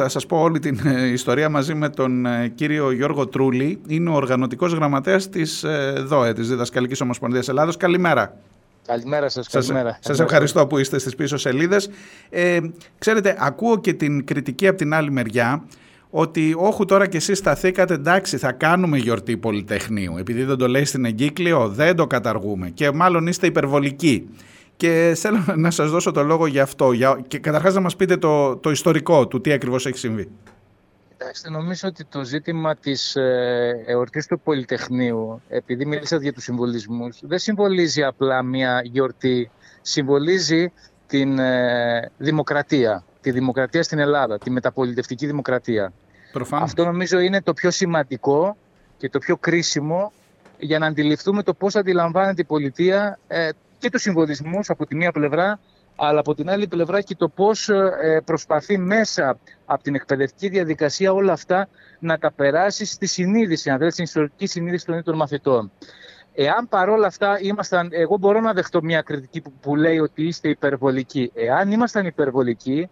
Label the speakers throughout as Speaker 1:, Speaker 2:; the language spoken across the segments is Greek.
Speaker 1: Θα σας πω όλη την ε, ιστορία μαζί με τον ε, κύριο Γιώργο Τρούλη. Είναι ο οργανωτικός γραμματέας της ε, ΔΟΕ, της Διδασκαλικής Ομοσπονδίας Ελλάδος. Καλημέρα.
Speaker 2: Καλημέρα σας, καλημέρα.
Speaker 1: Σας, ευχαριστώ που είστε στις πίσω σελίδες. Ε, ξέρετε, ακούω και την κριτική από την άλλη μεριά ότι όχου τώρα και εσείς σταθήκατε εντάξει θα κάνουμε γιορτή Πολυτεχνείου επειδή δεν το λέει στην εγκύκλιο δεν το καταργούμε και μάλλον είστε υπερβολικοί. Και θέλω να σας δώσω το λόγο για αυτό για, και καταρχάς να μας πείτε το, το ιστορικό του τι ακριβώς έχει συμβεί.
Speaker 2: Κοιτάξτε, νομίζω ότι το ζήτημα της ε, εορτής του Πολυτεχνείου, επειδή μίλησα για τους συμβολισμούς, δεν συμβολίζει απλά μια γιορτή, συμβολίζει την ε, δημοκρατία, τη δημοκρατία στην Ελλάδα, τη μεταπολιτευτική δημοκρατία.
Speaker 1: Προφανώς.
Speaker 2: Αυτό νομίζω είναι το πιο σημαντικό και το πιο κρίσιμο για να αντιληφθούμε το πώς αντιλαμβάνεται η πολιτεία ε, και τους συμβολισμούς από τη μία πλευρά, αλλά από την άλλη πλευρά και το πώς ε, προσπαθεί μέσα από την εκπαιδευτική διαδικασία όλα αυτά να τα περάσει στη συνείδηση, αν θέλετε, στην ιστορική συνείδηση των ίδιων μαθητών. Εάν παρόλα αυτά ήμασταν, εγώ μπορώ να δεχτώ μια κριτική που, που λέει ότι είστε υπερβολικοί. Εάν ήμασταν υπερβολικοί,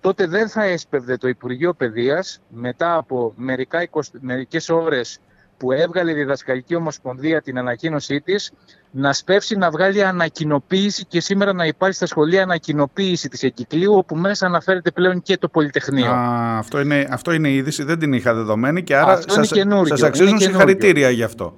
Speaker 2: τότε δεν θα έσπευδε το Υπουργείο Παιδείας μετά από μερικά, μερικές ώρες που έβγαλε η Διδασκαλική Ομοσπονδία την ανακοίνωσή της να σπεύσει να βγάλει ανακοινοποίηση και σήμερα να υπάρχει στα σχολεία ανακοινοποίηση της Εκυκλίου όπου μέσα αναφέρεται πλέον και το Πολυτεχνείο.
Speaker 1: Α, αυτό, είναι, αυτό είναι η είδηση, δεν την είχα δεδομένη και άρα
Speaker 2: Αυτό
Speaker 1: σας,
Speaker 2: είναι
Speaker 1: σας αξίζουν συγχαρητήρια γι' αυτό.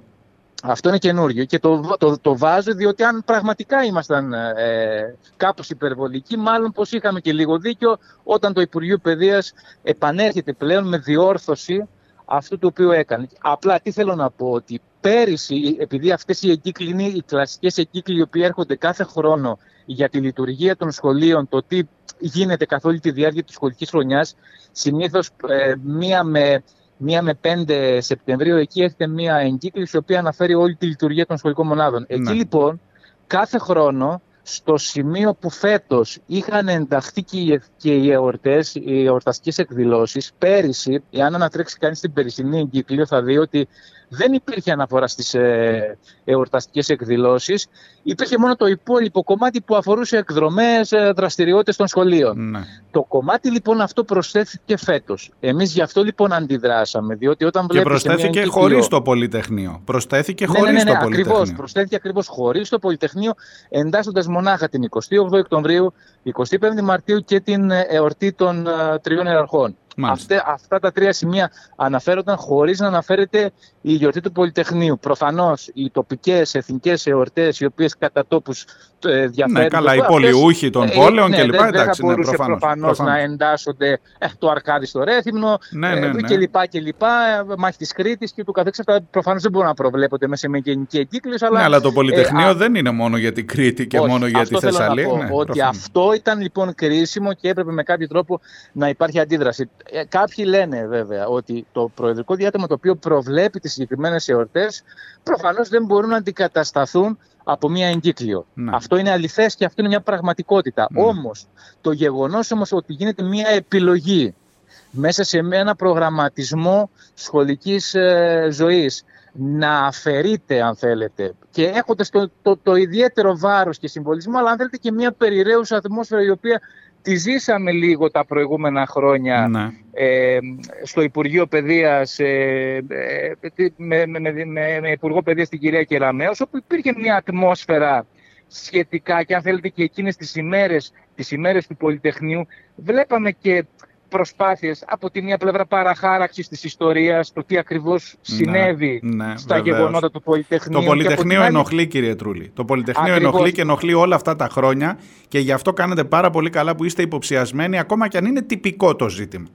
Speaker 2: Αυτό είναι καινούριο και το, το, το βάζω διότι αν πραγματικά ήμασταν ε, κάπως υπερβολικοί, μάλλον πως είχαμε και λίγο δίκιο όταν το Υπουργείο Παιδείας επανέρχεται πλέον με διόρθωση αυτό το οποίο έκανε. Απλά τι θέλω να πω, ότι πέρυσι, επειδή αυτές οι εγκύκλοι είναι οι κλασικές εγκύκλοι οι οποίοι έρχονται κάθε χρόνο για τη λειτουργία των σχολείων, το τι γίνεται καθ' όλη τη διάρκεια της σχολικής χρονιάς, συνήθως ε, μία με μία με 5 Σεπτεμβρίου, εκεί έχετε μία εγκύκληση η οποία αναφέρει όλη τη λειτουργία των σχολικών μονάδων. Εκεί
Speaker 1: Ναι.
Speaker 2: λοιπόν κάθε χρόνο στο σημείο που φέτος είχαν ενταχθεί και οι, και οι εορτές, οι εορταστικές εκδηλώσεις, πέρυσι, εάν ανατρέξει κανείς την περσινή εγκύκλιο θα δει ότι δεν υπήρχε αναφορά στις ε, εορταστικές εκδηλώσεις, υπήρχε μόνο το υπόλοιπο κομμάτι που αφορούσε εκδρομές, ε, δραστηριότητες των σχολείων.
Speaker 1: Ναι.
Speaker 2: Το κομμάτι λοιπόν αυτό προσθέθηκε φέτος. Εμείς γι' αυτό λοιπόν αντιδράσαμε, διότι όταν
Speaker 1: Και
Speaker 2: βλέπεις σε μια
Speaker 1: προσθέθηκε
Speaker 2: εγκύκλιο-
Speaker 1: χωρίς το Πολυτεχνείο. Προσθέθηκε
Speaker 2: ναι,
Speaker 1: χωρίς
Speaker 2: ναι, ναι,
Speaker 1: το
Speaker 2: ναι,
Speaker 1: Πολυτεχνείο.
Speaker 2: ακριβώς. Προσθέθηκε ακριβώς χωρίς το Πολυτεχνείο, εντάσσοντας μονάχα την 28 Οκτωβρίου, 25 Μαρτίου και την ε, εορτή των ε, τριών ιεραρχών.
Speaker 1: Μάλιστα.
Speaker 2: Αυτά, αυτά τα τρία σημεία αναφέρονταν χωρίς να αναφέρεται η γιορτή του Πολυτεχνείου. Προφανώς οι τοπικές εθνικές εορτές οι οποίες κατά τόπους ε, διαφέρουν.
Speaker 1: Ναι, καλά, οι
Speaker 2: αυτές,
Speaker 1: πολιούχοι των
Speaker 2: ε,
Speaker 1: πόλεων
Speaker 2: ναι,
Speaker 1: κλπ.
Speaker 2: Δεν, δεν
Speaker 1: Εντάξει,
Speaker 2: θα
Speaker 1: ναι,
Speaker 2: μπορούσε
Speaker 1: προφανώς,
Speaker 2: προφανώς,
Speaker 1: προφανώς.
Speaker 2: να εντάσσονται ε, το Αρκάδι στο Ρέθυμνο
Speaker 1: Ναι, ναι,
Speaker 2: ε,
Speaker 1: ναι.
Speaker 2: και λοιπά και λοιπά, ε, μάχη της Κρήτης και του καθεξής. Αυτά προφανώς δεν μπορούν να προβλέπονται μέσα σε μια γενική εγκύκλωση. Αλλά,
Speaker 1: Ναι, αλλά το Πολυτεχνείο
Speaker 2: ε, α-
Speaker 1: δεν είναι μόνο για την Κρήτη και
Speaker 2: όχι,
Speaker 1: μόνο για
Speaker 2: αυτό
Speaker 1: τη
Speaker 2: θέλω
Speaker 1: Θεσσαλία.
Speaker 2: Να πω,
Speaker 1: ναι,
Speaker 2: ότι
Speaker 1: προφανώς.
Speaker 2: αυτό ήταν λοιπόν κρίσιμο και έπρεπε με κάποιο τρόπο να υπάρχει αντίδραση. Ε, κάποιοι λένε βέβαια ότι το προεδρικό διάτομο το οποίο προβλέπει τις συγκεκριμένες εορτές προφανώς δεν μπορούν να αντικατασταθούν από μια εγκύκλιο.
Speaker 1: Ναι.
Speaker 2: Αυτό είναι αληθές και αυτό είναι μια πραγματικότητα.
Speaker 1: Ναι.
Speaker 2: Όμως το γεγονός όμως ότι γίνεται μια επιλογή μέσα σε ένα προγραμματισμό σχολικής ε, ζωής να αφαιρείται αν θέλετε και έχοντας το, το, το ιδιαίτερο βάρος και συμβολισμό αλλά αν θέλετε και μια περιραίουσα ατμόσφαιρα η οποία τη ζήσαμε λίγο τα προηγούμενα χρόνια
Speaker 1: Ναι.
Speaker 2: ε, στο Υπουργείο Παιδείας ε, ε, τι- με, με, με, με, με Υπουργό Παιδείας την κυρία Κεραμέως όπου υπήρχε μια ατμόσφαιρα σχετικά και αν θέλετε και εκείνες τις ημέρες, τις ημέρες του Πολυτεχνείου βλέπαμε και προσπάθειες από τη μία πλευρά παραχάραξης της ιστορίας, το τι ακριβώς συνέβη
Speaker 1: ναι,
Speaker 2: στα
Speaker 1: βεβαίως.
Speaker 2: γεγονότα του Πολυτεχνείου.
Speaker 1: Το
Speaker 2: και από την
Speaker 1: Πολυτεχνείο
Speaker 2: άλλη-
Speaker 1: ενοχλεί, κύριε Τρούλη. Το Πολυτεχνείο
Speaker 2: Ακριβώς.
Speaker 1: ενοχλεί και ενοχλεί όλα αυτά τα χρόνια και γι' αυτό κάνετε πάρα πολύ καλά που είστε υποψιασμένοι, ακόμα και αν είναι τυπικό το ζήτημα.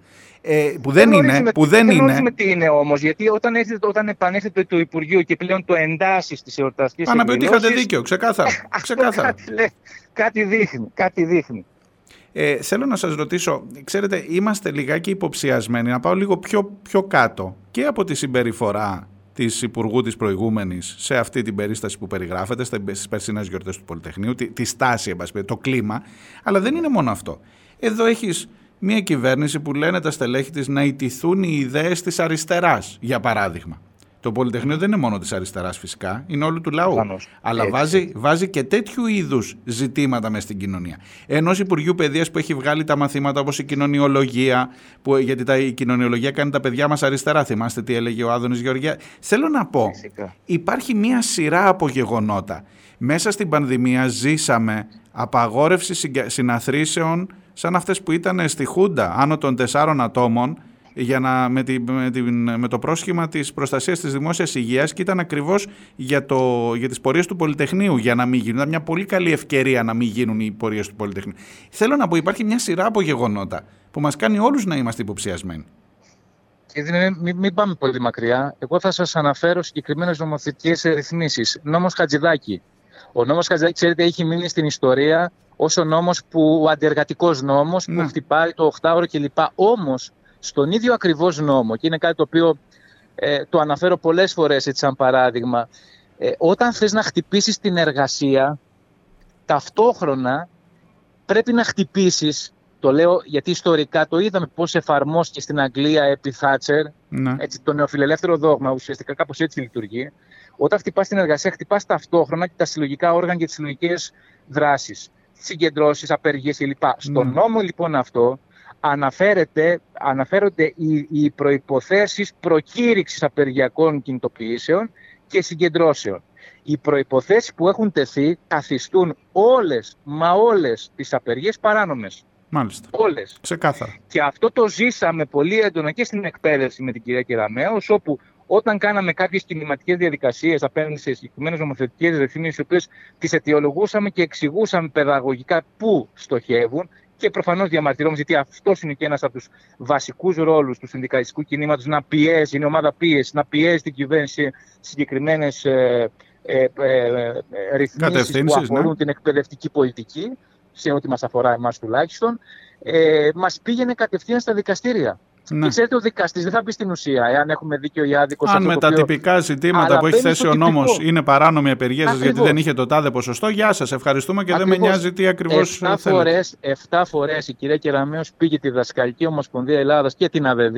Speaker 1: Ε, που δεν είναι,
Speaker 2: γνωρίζουμε-
Speaker 1: που δεν
Speaker 2: δεν
Speaker 1: είναι.
Speaker 2: γνωρίζουμε τι είναι όμως, γιατί όταν, έρθετε, όταν επανέρχεται το Υπουργείο και πλέον το εντάσσει στις εορταστικές
Speaker 1: Α, να πει ότι είχατε
Speaker 2: εκδηλώσεις,
Speaker 1: δίκιο, ξεκάθαρα.
Speaker 2: αυτό
Speaker 1: ξεκάθαρα.
Speaker 2: Κάτι, λέει, κάτι δείχνει, κάτι δείχνει.
Speaker 1: Ε, θέλω να σας ρωτήσω, ξέρετε, είμαστε λιγάκι υποψιασμένοι, να πάω λίγο πιο, πιο κάτω και από τη συμπεριφορά της Υπουργού της προηγούμενης σε αυτή την περίσταση που περιγράφεται στις περσινές γιορτές του Πολυτεχνείου, τη, τη στάση, εν πάση περιπτώσει, το κλίμα, αλλά δεν είναι μόνο αυτό. Εδώ έχεις μια κυβέρνηση που λένε τα στελέχη της να ιτηθούν οι ιδέες της αριστεράς, για παράδειγμα. Το Πολυτεχνείο δεν είναι μόνο της αριστεράς φυσικά, είναι όλου του λαού.
Speaker 2: Προφανώς.
Speaker 1: Αλλά
Speaker 2: Έτσι.
Speaker 1: βάζει, βάζει και τέτοιου είδους ζητήματα μες στην κοινωνία. Ενός Υπουργείου Παιδείας που έχει βγάλει τα μαθήματα όπως η κοινωνιολογία, που, γιατί τα, η κοινωνιολογία κάνει τα παιδιά μας αριστερά. Θυμάστε τι έλεγε ο Άδωνης Γεωργιά. Θέλω να πω,
Speaker 2: Φυσικά.
Speaker 1: υπάρχει μία σειρά από γεγονότα. Μέσα στην πανδημία ζήσαμε απαγόρευση συγκα- συναθρήσεων σαν αυτές που ήταν στη Χούντα άνω των τεσσάρων ατόμων για να, με, τη, με, την- με το πρόσχημα της προστασίας της δημόσιας υγείας και ήταν ακριβώς για, το, για τις πορείες του Πολυτεχνείου για να μην γίνουν. Ήταν μια πολύ καλή ευκαιρία να μην γίνουν οι πορείες του Πολυτεχνείου. Θέλω να πω υπάρχει μια σειρά από γεγονότα που μας κάνει όλους να είμαστε υποψιασμένοι.
Speaker 2: Κύριε Δημήτρη, μην, μην πάμε πολύ μακριά. Εγώ θα σας αναφέρω συγκεκριμένες νομοθετικές ρυθμίσεις. Νόμος Χατζηδάκη. Ο νόμος Χατζηδάκη, ξέρετε, έχει μείνει στην ιστορία ως ο νόμος που ο αντιεργατικός νόμος
Speaker 1: Ναι.
Speaker 2: που χτυπάει το 8ωρο κλπ. Όμως, στον ίδιο ακριβώς νόμο, και είναι κάτι το οποίο ε, το αναφέρω πολλές φορές σαν παράδειγμα, ε, όταν θες να χτυπήσεις την εργασία, ταυτόχρονα πρέπει να χτυπήσεις, το λέω γιατί ιστορικά το είδαμε πώς εφαρμόστηκε στην Αγγλία επί Θάτσερ,
Speaker 1: Ναι.
Speaker 2: έτσι, το νεοφιλελεύθερο δόγμα, ουσιαστικά κάπως έτσι λειτουργεί. Όταν χτυπάς την εργασία, χτυπάς ταυτόχρονα και τα συλλογικά όργανα και τις συλλογικές δράσεις, συγκεντρώσεις, απεργίες κλπ. Στον
Speaker 1: Ναι.
Speaker 2: νόμο λοιπόν αυτό αναφέρεται, αναφέρονται οι, οι προϋποθέσεις προκήρυξης απεργιακών κινητοποιήσεων και συγκεντρώσεων. Οι προϋποθέσεις που έχουν τεθεί καθιστούν όλες, μα όλες τις απεργίες παράνομες.
Speaker 1: Μάλιστα.
Speaker 2: Όλες.
Speaker 1: Ξεκάθαρα.
Speaker 2: Και αυτό το ζήσαμε πολύ έντονα και στην εκπαίδευση με την κυρία Κεραμέως, όπου όταν κάναμε κάποιες κινηματικές διαδικασίες απέναντι σε συγκεκριμένες νομοθετικές ρυθμίσεις, οι οποίες τις αιτιολογούσαμε και εξηγούσαμε παιδαγωγικά πού στοχεύουν, και προφανώς διαμαρτυρόμαστε, γιατί αυτός είναι και ένας από τους βασικούς ρόλους του συνδικαλιστικού κινήματος, να πιέζει, είναι ομάδα πίεσης, να πιέζει την κυβέρνηση συγκεκριμένες ε, ε, ε, ε, ρυθμίσεις που
Speaker 1: Κατευθύνσεις, ναι.
Speaker 2: αφορούν την εκπαιδευτική πολιτική, σε ό,τι μας αφορά εμάς τουλάχιστον, ε, μας πήγαινε κατευθείαν στα δικαστήρια.
Speaker 1: Ναι.
Speaker 2: Και ξέρετε, ο δικαστής δεν θα πει στην ουσία, εάν έχουμε δίκιο ή άδικο. σε
Speaker 1: Αν
Speaker 2: αυτό
Speaker 1: με
Speaker 2: το
Speaker 1: τα
Speaker 2: οποίο-
Speaker 1: τυπικά ζητήματα
Speaker 2: Αλλά
Speaker 1: που έχει
Speaker 2: μπαίνει
Speaker 1: θέσει
Speaker 2: στο
Speaker 1: ο νόμος
Speaker 2: τυπικό.
Speaker 1: είναι παράνομη η απεργία σας γιατί
Speaker 2: Ακριβώς.
Speaker 1: δεν είχε το τάδε ποσοστό, γεια σας. Ευχαριστούμε και δεν με
Speaker 2: Ακριβώς.
Speaker 1: νοιάζει τι ακριβώς
Speaker 2: Εφτά
Speaker 1: θέλετε.
Speaker 2: φορές, εφτά φορές η κυρία Κεραμέως πήγε τη Δασκαλική Ομοσπονδία Ελλάδας και την ΑΔΔ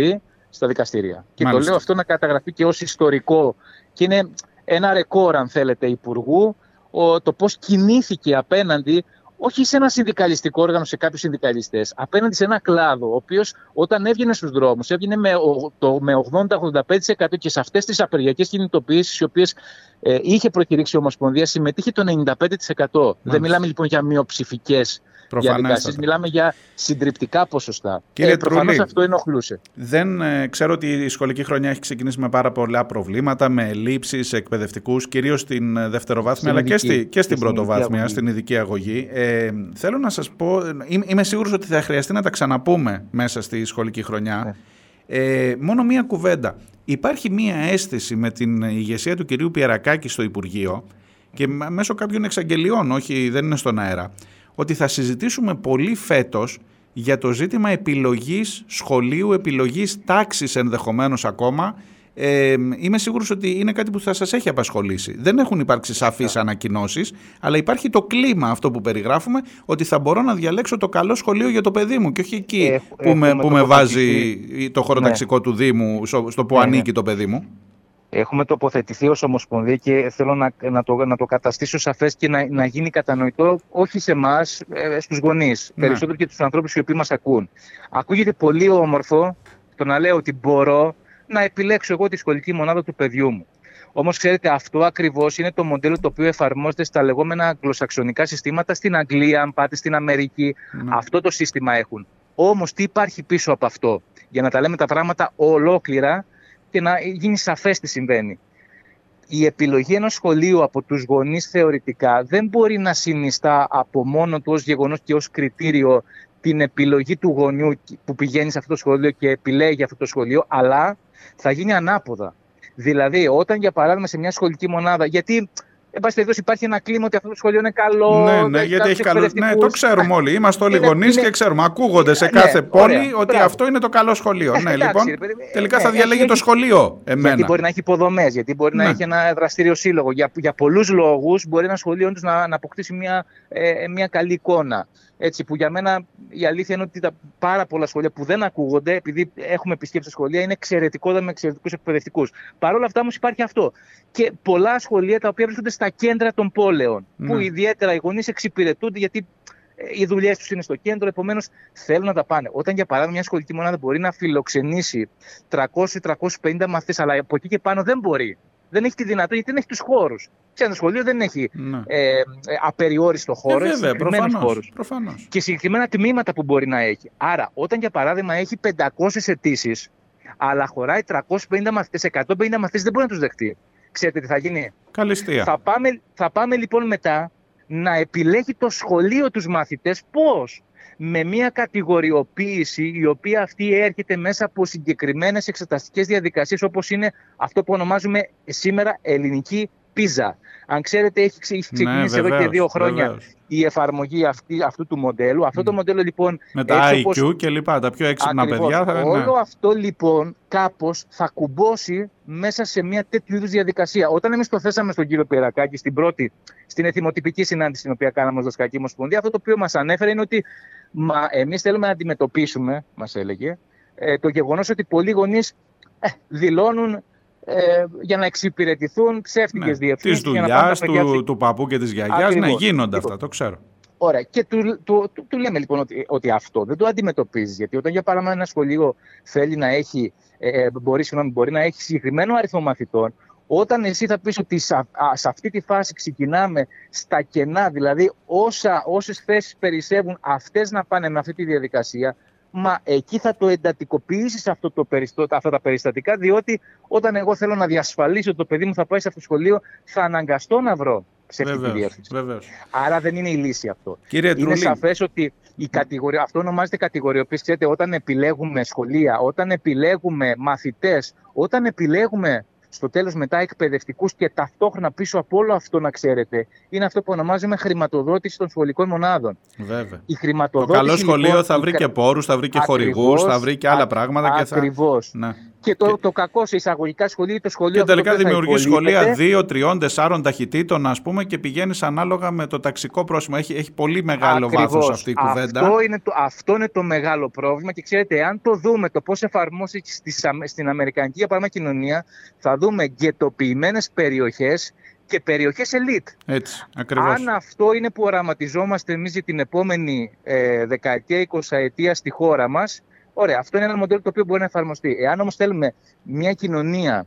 Speaker 2: στα δικαστήρια. Και
Speaker 1: Μάλιστα.
Speaker 2: το λέω αυτό να καταγραφεί και ως ιστορικό. Και είναι ένα ρεκόρ, αν θέλετε, Υπουργού, ο, το πώς κινήθηκε απέναντι όχι σε ένα συνδικαλιστικό όργανο, σε κάποιους συνδικαλιστές, απέναντι σε ένα κλάδο, ο οποίος όταν έβγαινε στους δρόμους, έβγαινε με, ο- το- με 80-85% και σε αυτές τις απεργιακές κινητοποιήσεις, οι οποίες ε, είχε προκηρύξει η Ομοσπονδία, συμμετείχε το 95%. Δεν μιλάμε λοιπόν για μειοψηφικές διαδικασίε,
Speaker 1: Προφανέστατα.
Speaker 2: μιλάμε για συντριπτικά ποσοστά.
Speaker 1: Κύριε
Speaker 2: ε, προφανώς
Speaker 1: Τρουλή.
Speaker 2: αυτό ενοχλούσε.
Speaker 1: Δεν ε, ξέρω ότι η σχολική χρονιά έχει ξεκινήσει με πάρα πολλά προβλήματα, με ελλείψεις εκπαιδευτικούς, κυρίως στην ε, δευτεροβάθμια,
Speaker 2: Στην
Speaker 1: αλλά και,
Speaker 2: ειδική.
Speaker 1: στη, και στην
Speaker 2: Στην ειδική
Speaker 1: πρωτοβάθμια,
Speaker 2: αγωγή.
Speaker 1: στην ειδική αγωγή. Ε, θέλω να σας πω, ε, είμαι, είμαι σίγουρος ότι θα χρειαστεί να τα ξαναπούμε μέσα στη σχολική χρονιά.
Speaker 2: Ναι.
Speaker 1: Ε, μόνο μία κουβέντα. Υπάρχει μία αίσθηση με την ηγεσία του κυρίου Πιερακάκη στο Υπουργείο και μ- μέσω κάποιων εξαγγελιών, όχι δεν είναι στον αέρα, ότι θα συζητήσουμε πολύ φέτος για το ζήτημα επιλογής σχολείου, επιλογής τάξης ενδεχομένως ακόμα. Ε, είμαι σίγουρος ότι είναι κάτι που θα σας έχει απασχολήσει. Δεν έχουν υπάρξει σαφείς ανακοινώσεις, αλλά υπάρχει το κλίμα αυτό που περιγράφουμε, ότι θα μπορώ να διαλέξω το καλό σχολείο για το παιδί μου και όχι εκεί
Speaker 2: Έχ-
Speaker 1: που, με,
Speaker 2: έχουμε
Speaker 1: που με βάζει
Speaker 2: τοποθετηθεί.
Speaker 1: το χωροταξικό του Δήμου, στο, στο που
Speaker 2: Ναι,
Speaker 1: ανήκει
Speaker 2: ναι.
Speaker 1: το παιδί μου.
Speaker 2: Έχουμε τοποθετηθεί ως Ομοσπονδία και θέλω να, να, το, να το καταστήσω σαφές και να, να γίνει κατανοητό όχι σε εμάς, ε, στους γονείς,
Speaker 1: Ναι.
Speaker 2: περισσότερο και τους ανθρώπους οι οποίοι μας ακούν. Ακούγεται πολύ όμορφο το να λέω ότι μπορώ να επιλέξω εγώ τη σχολική μονάδα του παιδιού μου. Όμως, ξέρετε, αυτό ακριβώς είναι το μοντέλο το οποίο εφαρμόζεται στα λεγόμενα αγγλοσαξονικά συστήματα στην Αγγλία, αν πάτε στην Αμερική.
Speaker 1: Ναι.
Speaker 2: Αυτό το σύστημα έχουν. Όμως, τι υπάρχει πίσω από αυτό, για να τα λέμε τα πράγματα ολόκληρα και να γίνει σαφές τι συμβαίνει. Η επιλογή ενός σχολείου από τους γονείς θεωρητικά δεν μπορεί να συνιστά από μόνο του ως γεγονός και ως κριτήριο την επιλογή του γονιού που πηγαίνει σε αυτό το σχολείο και επιλέγει αυτό το σχολείο, αλλά θα γίνει ανάποδα. Δηλαδή, όταν για παράδειγμα σε μια σχολική μονάδα, γιατί Εν πάση περιπτώσει, υπάρχει ένα κλίμα ότι αυτό το σχολείο είναι καλό.
Speaker 1: Ναι, ναι, γιατί έχει καλό. Ναι, το ξέρουμε όλοι. Είμαστε όλοι γονείς και ξέρουμε. Ακούγονται σε ναι, κάθε ναι, πόλη ωραία, ότι μπράβο. αυτό είναι το καλό σχολείο. ναι, εντάξει, λοιπόν. τελικά θα διαλέγει έχει, το σχολείο. Εμένα.
Speaker 2: Γιατί μπορεί να έχει υποδομές, γιατί μπορεί να έχει ένα δραστήριο σύλλογο. Για, για πολλούς λόγους μπορεί ένα σχολείο όντως να, να αποκτήσει μια, ε, μια καλή εικόνα. Έτσι, που για μένα η αλήθεια είναι ότι τα πάρα πολλά σχολεία που δεν ακούγονται, επειδή έχουμε επισκέψει σχολεία, είναι εξαιρετικότατα με εξαιρετικούς εκπαιδευτικούς. Παρ' όλα αυτά όμως υπάρχει αυτό. Και πολλά σχολεία τα οποία βρίσκονται στα κέντρα των πόλεων, που ναι. ιδιαίτερα οι γονείς εξυπηρετούνται γιατί ε, οι δουλειές τους είναι στο κέντρο, επομένως θέλουν να τα πάνε. Όταν για παράδειγμα μια σχολική μονάδα μπορεί να φιλοξενήσει 300-350 μαθητές, αλλά από εκεί και πάνω δεν μπορεί δεν έχει τη δυνατότητα γιατί δεν έχει τους χώρους. Σε ένα σχολείο δεν έχει ναι. ε, ε, απεριόριστο χώρο, ε, συγκεκριμένους χώρους. Και συγκεκριμένα τμήματα που μπορεί να έχει. Άρα, όταν για παράδειγμα έχει 500 αιτήσεις, αλλά χωράει 350 μαθητές, 150 μαθητές, δεν μπορεί να τους δεχτεί. Ξέρετε τι θα γίνει;
Speaker 1: Καλυστία.
Speaker 2: Θα πάμε, θα πάμε λοιπόν μετά να επιλέγει το σχολείο τους μαθητές πώς με μια κατηγοριοποίηση η οποία αυτή έρχεται μέσα από συγκεκριμένες εξεταστικές διαδικασίες όπως είναι αυτό που ονομάζουμε σήμερα ελληνική πίζα. Αν ξέρετε, έχει ναι, ξεκινήσει εδώ και δύο χρόνια η εφαρμογή αυτή, αυτού του μοντέλου. Αυτό το μοντέλο λοιπόν.
Speaker 1: Με τα IQ όπως... και λοιπά, τα πιο έξυπνα παιδιά. Θα...
Speaker 2: Ναι. Όλο αυτό λοιπόν κάπως θα κουμπώσει μέσα σε μια τέτοιου είδους διαδικασία. Όταν εμείς το θέσαμε στον κύριο Πυρακάκη στην πρώτη, στην εθιμοτυπική συνάντηση την οποία κάναμε ως Δασκαλική Ομοσπονδία, αυτό το οποίο μας ανέφερε είναι ότι εμείς θέλουμε να αντιμετωπίσουμε, μας έλεγε, ε, το γεγονός ότι πολλοί γονείς ε, δηλώνουν ε, για να εξυπηρετηθούν ψεύτικες ναι, διευθύνσεις.
Speaker 1: Της δουλειάς του, του παππού και της γιαγιάς. Ναι, γίνονται αυτά, το ξέρω.
Speaker 2: Ωραία. Και του, του, του, του λέμε λοιπόν ότι, ότι αυτό δεν το αντιμετωπίζεις. Γιατί όταν για παράδειγμα ένα σχολείο θέλει να έχει, ε, ε μπορεί, συγγνώμη, μπορεί να έχει συγκεκριμένο αριθμό μαθητών, όταν εσύ θα πεις ότι σε, σε αυτή τη φάση ξεκινάμε στα κενά, δηλαδή όσα, όσες θέσεις περισσεύουν αυτές να πάνε με αυτή τη διαδικασία, μα εκεί θα το εντατικοποιήσεις αυτό το αυτά τα περιστατικά, διότι όταν εγώ θέλω να διασφαλίσω ότι το παιδί μου θα πάει σε αυτό το σχολείο, θα αναγκαστώ να βρω ψεύτικη διεύθυνση. Άρα δεν είναι η λύση αυτό.
Speaker 1: Κύριε
Speaker 2: είναι σαφές ότι η κατηγορία, αυτό ονομάζεται κατηγοριοποίηση. Ξέρετε, όταν επιλέγουμε σχολεία, όταν επιλέγουμε μαθητές, όταν επιλέγουμε στο τέλος μετά εκπαιδευτικούς και ταυτόχρονα πίσω από όλο αυτό να ξέρετε, είναι αυτό που ονομάζουμε χρηματοδότηση των σχολικών μονάδων.
Speaker 1: Βέβαια. Η χρηματοδότηση, το καλό σχολείο λοιπόν, θα βρει και πόρους, θα βρει και χορηγούς, θα βρει και άλλα πράγματα.
Speaker 2: Ακριβώ.
Speaker 1: Θα... Ναι.
Speaker 2: Και το, το κακό σε εισαγωγικά σχολεία το σχολείο.
Speaker 1: Και τελικά δημιουργεί σχολεία δύο, τριών, τεσσάρων ταχυτήτων, ας πούμε, και πηγαίνεις ανάλογα με το ταξικό πρόσημο. Έχει, έχει πολύ μεγάλο βάθος αυτή η κουβέντα.
Speaker 2: Αυτό είναι, το, αυτό είναι το μεγάλο πρόβλημα. Και ξέρετε, αν το δούμε το πώς εφαρμόζεται στην Αμερικανική για παράδειγμα κοινωνία, θα δούμε γκαιτοποιημένε περιοχές και περιοχές ελίτ.
Speaker 1: Έτσι, ακριβώς.
Speaker 2: Αν αυτό είναι που οραματιζόμαστε εμείς για την επόμενη ε, δεκαετία, εικοσαετία στη χώρα μας, Ωραία, αυτό είναι ένα μοντέλο το οποίο μπορεί να εφαρμοστεί. Εάν όμως θέλουμε μια κοινωνία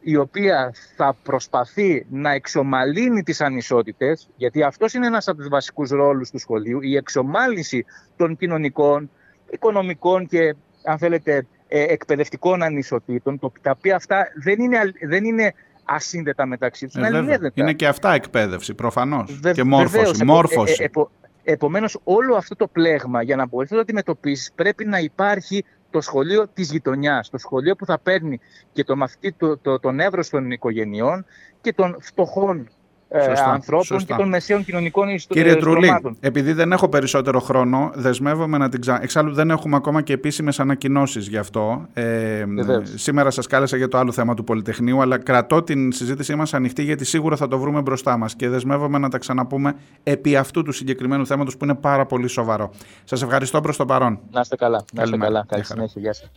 Speaker 2: η οποία θα προσπαθεί να εξομαλύνει τις ανισότητες, γιατί αυτός είναι ένας από τους βασικούς ρόλους του σχολείου, η εξομάλυνση των κοινωνικών, οικονομικών και αν θέλετε ε, εκπαιδευτικών ανισοτήτων, τα οποία αυτά δεν είναι, δεν είναι ασύνδετα μεταξύ τους,
Speaker 1: ε, είναι και αυτά εκπαίδευση προφανώς και μόρφωση. μόρφωση. Ε, ε,
Speaker 2: Επομένως, όλο αυτό το πλέγμα για να μπορέσει να το αντιμετωπίσεις πρέπει να υπάρχει το σχολείο της γειτονιάς. Το σχολείο που θα παίρνει και το μαθητή, το, το, τον εύρος των οικογενειών και των φτωχών ε, σωστά, ανθρώπων σωστά. και των μεσαίων κοινωνικών ιστορικών.
Speaker 1: Κύριε Τρούλη, επειδή δεν έχω περισσότερο χρόνο, δεσμεύομαι να την ξανά. Εξάλλου δεν έχουμε ακόμα και επίσημες ανακοινώσεις γι' αυτό. Ε, σήμερα σας κάλεσα για το άλλο θέμα του Πολυτεχνείου, αλλά κρατώ την συζήτησή μας ανοιχτή γιατί σίγουρα θα το βρούμε μπροστά μας και δεσμεύομαι να τα ξαναπούμε επί αυτού του συγκεκριμένου θέματος που είναι πάρα πολύ σοβαρό. Σας ευχαριστώ προς το παρόν.
Speaker 2: Να είστε καλά. Να είστε καλά. Καλή συνέχεια. Γεια σας.